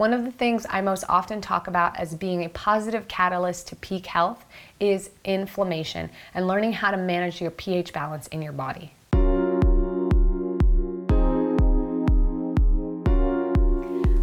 One of the things I most often talk about as being a positive catalyst to peak health is inflammation and learning how to manage your pH balance in your body.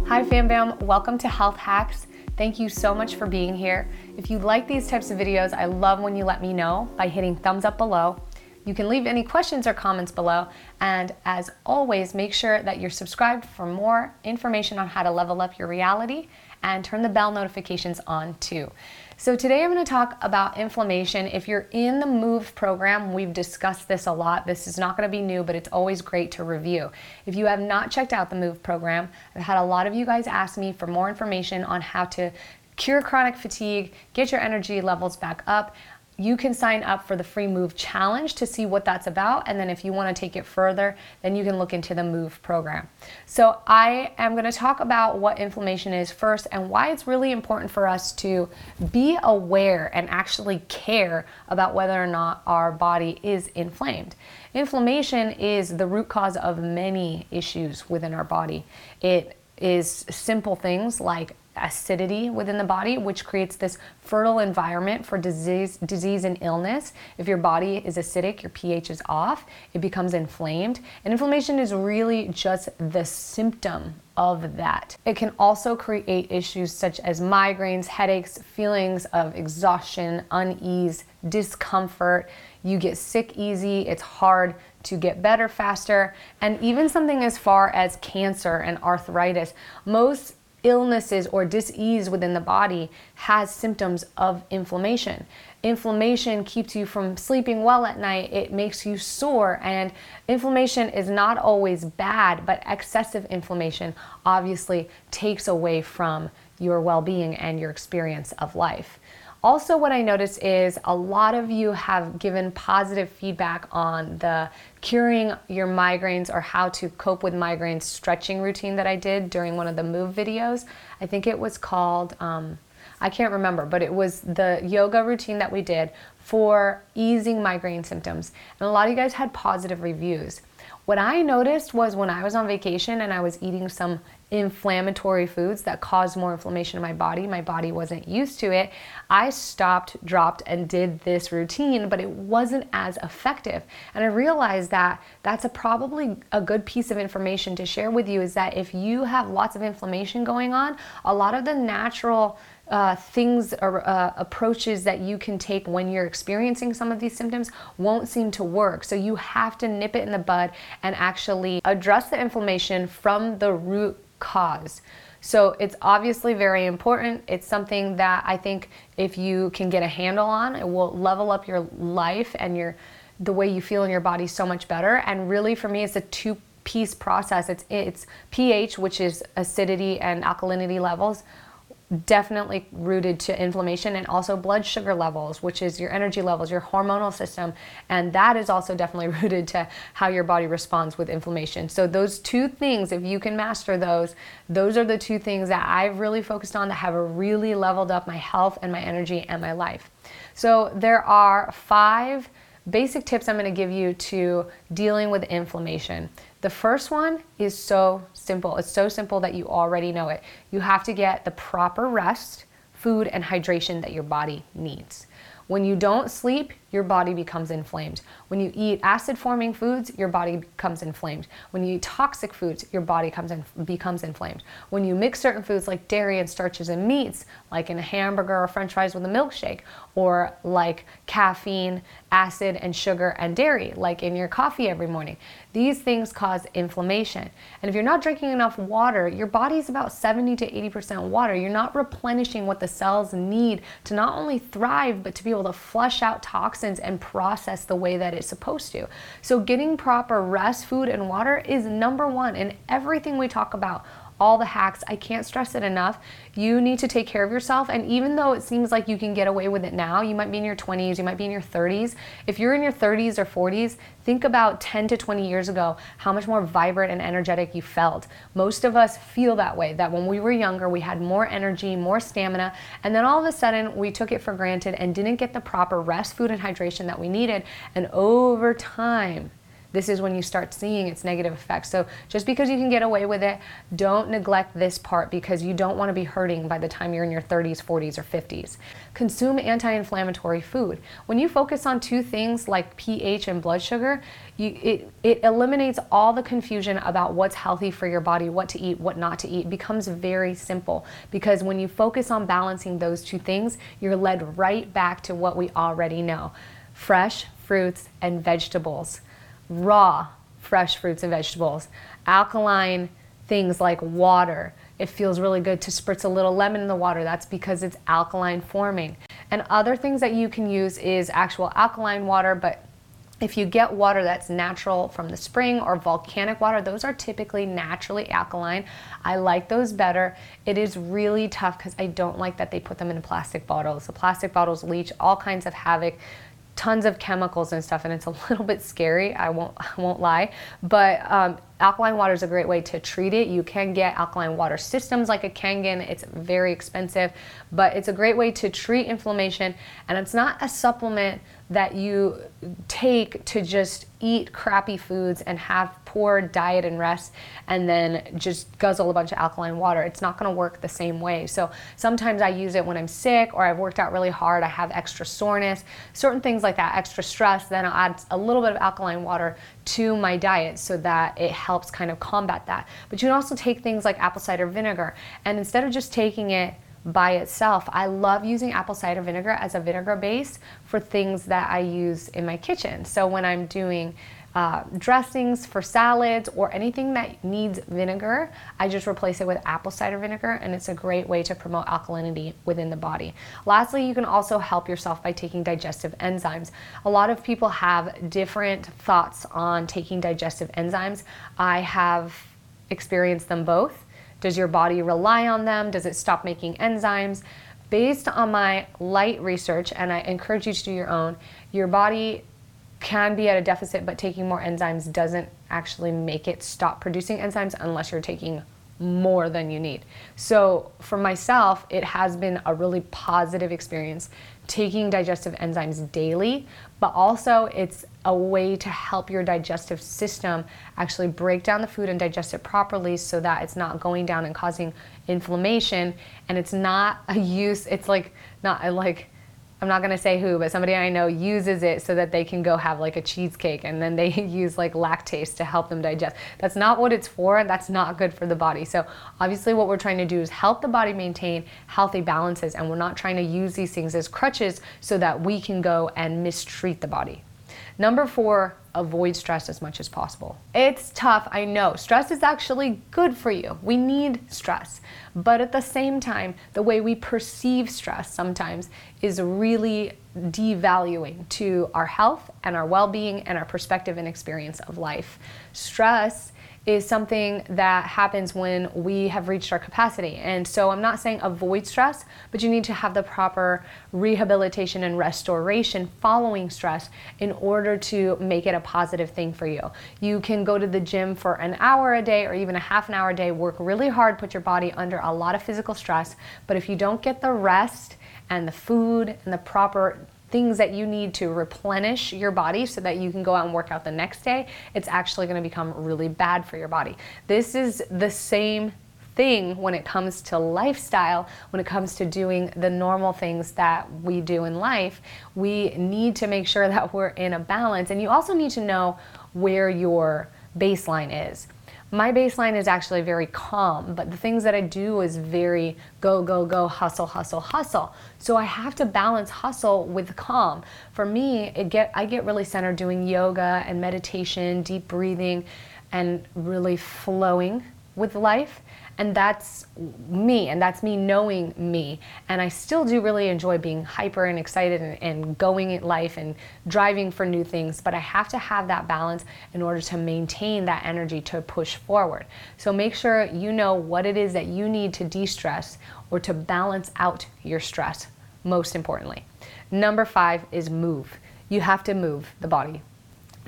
Hi Fam Bam, welcome to Health Hacks. Thank you so much for being here. If you like these types of videos, I love when you let me know by hitting thumbs up below you can leave any questions or comments below. And as always, make sure that you're subscribed for more information on how to level up your reality and turn the bell notifications on too. So, today I'm going to talk about inflammation. If you're in the MOVE program, we've discussed this a lot. This is not going to be new, but it's always great to review. If you have not checked out the MOVE program, I've had a lot of you guys ask me for more information on how to cure chronic fatigue, get your energy levels back up you can sign up for the free Move Challenge to see what that's about. And then if you want to take it further, then you can look into the Move program. So I am going to talk about what inflammation is first and why it's really important for us to be aware and actually care about whether or not our body is inflamed. Inflammation is the root cause of many issues within our body. It is simple things like acidity within the body, which creates this fertile environment for disease, disease and illness. If your body is acidic, your pH is off, it becomes inflamed. And inflammation is really just the symptom of that. It can also create issues such as migraines, headaches, feelings of exhaustion, unease, discomfort. You get sick easy, it's hard to get better faster, and even something as far as cancer and arthritis. Most illnesses or disease within the body has symptoms of inflammation. Inflammation keeps you from sleeping well at night, it makes you sore, and inflammation is not always bad, but excessive inflammation obviously takes away from your well being and your experience of life. Also, what I notice is a lot of you have given positive feedback on the curing your migraines or how to cope with migraines stretching routine that I did during one of the move videos. I think it was called, um, I can't remember, but it was the yoga routine that we did for easing migraine symptoms. And a lot of you guys had positive reviews. What I noticed was when I was on vacation and I was eating some inflammatory foods that caused more inflammation in my body. My body wasn't used to it. I stopped, dropped, and did this routine, but it wasn't as effective. And I realized that that's a probably a good piece of information to share with you is that if you have lots of inflammation going on, a lot of the natural uh, things or uh, approaches that you can take when you're experiencing some of these symptoms won't seem to work. So you have to nip it in the bud and actually address the inflammation from the root cause. So it's obviously very important. It's something that I think if you can get a handle on, it will level up your life and your the way you feel in your body so much better. And really for me it's a two piece process. It's it's pH, which is acidity and alkalinity levels, definitely rooted to inflammation and also blood sugar levels, which is your energy levels, your hormonal system. And that is also definitely rooted to how your body responds with inflammation. So, those two things, if you can master those, those are the two things that I've really focused on that have really leveled up my health and my energy and my life. So, there are five basic tips I'm going to give you to dealing with inflammation. The first one is so simple. It's so simple that you already know it. You have to get the proper rest, food, and hydration that your body needs. When you don't sleep, your body becomes inflamed. When you eat acid forming foods, your body becomes inflamed. When you eat toxic foods, your body comes in, becomes inflamed. When you mix certain foods like dairy and starches and meats, like in a hamburger or french fries with a milkshake, or like caffeine, acid, and sugar and dairy, like in your coffee every morning, these things cause inflammation. And if you're not drinking enough water, your body's about 70 to 80% water. You're not replenishing what the cells need to not only thrive, but to be able to flush out toxins toxins and process the way that it's supposed to. So, getting proper rest, food, and water is number one in everything we talk about all the hacks. I can't stress it enough. You need to take care of yourself. And even though it seems like you can get away with it now, you might be in your 20s, you might be in your 30s. If you're in your 30s or 40s, think about 10 to 20 years ago how much more vibrant and energetic you felt. Most of us feel that way, that when we were younger, we had more energy, more stamina, and then all of a sudden we took it for granted and didn't get the proper rest, food, and hydration that we needed. And over time, this is when you start seeing its negative effects. So just because you can get away with it, don't neglect this part because you don't want to be hurting by the time you're in your 30s, 40s, or 50s. Consume anti inflammatory food. When you focus on two things like pH and blood sugar, you, it, it eliminates all the confusion about what's healthy for your body, what to eat, what not to eat. It becomes very simple because when you focus on balancing those two things, you're led right back to what we already know fresh fruits and vegetables raw fresh fruits and vegetables, alkaline things like water. It feels really good to spritz a little lemon in the water. That's because it's alkaline forming. And other things that you can use is actual alkaline water, but if you get water that's natural from the spring or volcanic water, those are typically naturally alkaline. I like those better. It is really tough because I don't like that they put them in plastic bottles. The plastic bottles leach all kinds of havoc tons of chemicals and stuff, and it's a little bit scary. I won't I won't lie, but um, alkaline water is a great way to treat it. You can get alkaline water systems like a Kangen. It's very expensive, but it's a great way to treat inflammation, and it's not a supplement that you take to just eat crappy foods and have poor diet and rest and then just guzzle a bunch of alkaline water. It's not going to work the same way. So sometimes I use it when I'm sick or I've worked out really hard, I have extra soreness, certain things like that, extra stress, then I'll add a little bit of alkaline water to my diet so that it helps kind of combat that. But you can also take things like apple cider vinegar and instead of just taking it by itself. I love using apple cider vinegar as a vinegar base for things that I use in my kitchen. So when I'm doing uh, dressings for salads or anything that needs vinegar, I just replace it with apple cider vinegar, and it's a great way to promote alkalinity within the body. Lastly, you can also help yourself by taking digestive enzymes. A lot of people have different thoughts on taking digestive enzymes. I have experienced them both. Does your body rely on them? Does it stop making enzymes? Based on my light research, and I encourage you to do your own, your body can be at a deficit, but taking more enzymes doesn't actually make it stop producing enzymes unless you're taking more than you need. So for myself, it has been a really positive experience taking digestive enzymes daily, but also it's a way to help your digestive system actually break down the food and digest it properly so that it's not going down and causing inflammation and it's not a use it's like not a like I'm not gonna say who, but somebody I know uses it so that they can go have like a cheesecake and then they use like lactase to help them digest. That's not what it's for. That's not good for the body. So, obviously, what we're trying to do is help the body maintain healthy balances, and we're not trying to use these things as crutches so that we can go and mistreat the body. Number four, avoid stress as much as possible. It's tough, I know. Stress is actually good for you. We need stress. But at the same time, the way we perceive stress sometimes is really devaluing to our health and our well being and our perspective and experience of life. Stress is something that happens when we have reached our capacity. And so I'm not saying avoid stress, but you need to have the proper rehabilitation and restoration following stress in order to make it a positive thing for you. You can go to the gym for an hour a day or even a half an hour a day, work really hard, put your body under a lot of physical stress, but if you don't get the rest and the food and the proper things that you need to replenish your body so that you can go out and work out the next day, it's actually going to become really bad for your body. This is the same thing when it comes to lifestyle, when it comes to doing the normal things that we do in life. We need to make sure that we're in a balance, and you also need to know where your baseline is my baseline is actually very calm, but the things that I do is very go, go, go, hustle, hustle, hustle. So I have to balance hustle with calm. For me, it get I get really centered doing yoga and meditation, deep breathing, and really flowing with life and that's me and that's me knowing me. And i still do really enjoy being hyper and excited and, and, going in life and driving for new things but i have to have that balance in order to maintain that energy to push forward. So make sure you know what it is that you need to de-stress or to balance out your stress most importantly. Number five is move. You have to move the body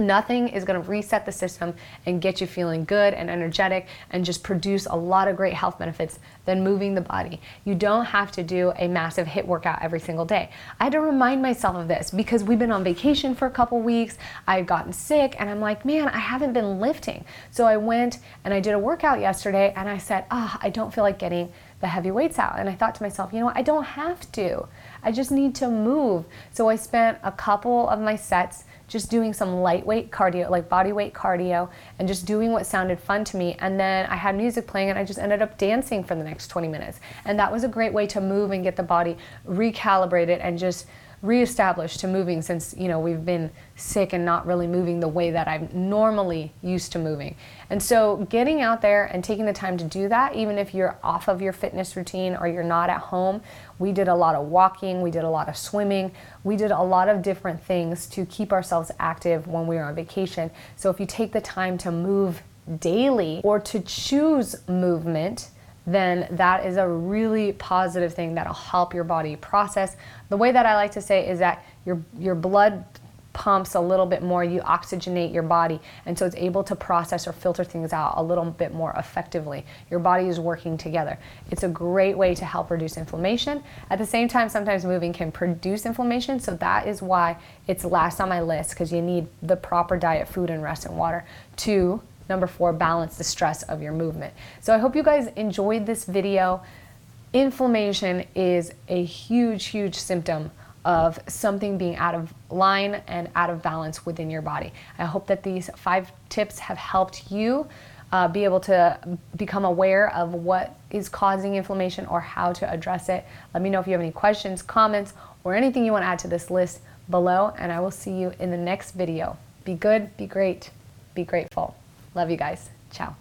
Nothing is going to reset the system and get you feeling good and energetic and just produce a lot of great health benefits than moving the body. You don't have to do a massive HIIT workout every single day. I had to remind myself of this because we've been on vacation for a couple weeks. I had gotten sick and I'm like, man, I haven't been lifting. So I went and I did a workout yesterday and I said, ah, oh, I don't feel like getting the heavy weights out. And I thought to myself, you know what, I don't have to. I just need to move. So I spent a couple of my sets just doing some lightweight cardio, like body weight cardio, and just doing what sounded fun to me. And then I had music playing and I just ended up dancing for the next 20 minutes. And that was a great way to move and get the body recalibrated and just reestablished to moving since you know we've been sick and not really moving the way that I'm normally used to moving. And so getting out there and taking the time to do that even if you're off of your fitness routine or you're not at home, we did a lot of walking, we did a lot of swimming, we did a lot of different things to keep ourselves active when we were on vacation. So if you take the time to move daily or to choose movement, then that is a really positive thing that'll help your body process. The way that I like to say is that your your blood pumps a little bit more, you oxygenate your body, and so it's able to process or filter things out a little bit more effectively. Your body is working together. It's a great way to help reduce inflammation. At the same time, sometimes moving can produce inflammation, so that is why it's last on my list because you need the proper diet, food, and rest and water to Number four, balance the stress of your movement. So I hope you guys enjoyed this video. Inflammation is a huge, huge symptom of something being out of line and out of balance within your body. I hope that these five tips have helped you uh, be able to become aware of what is causing inflammation or how to address it. Let me know if you have any questions, comments, or anything you want to add to this list below, and I will see you in the next video. Be good, be great, be grateful. Love you guys. Ciao.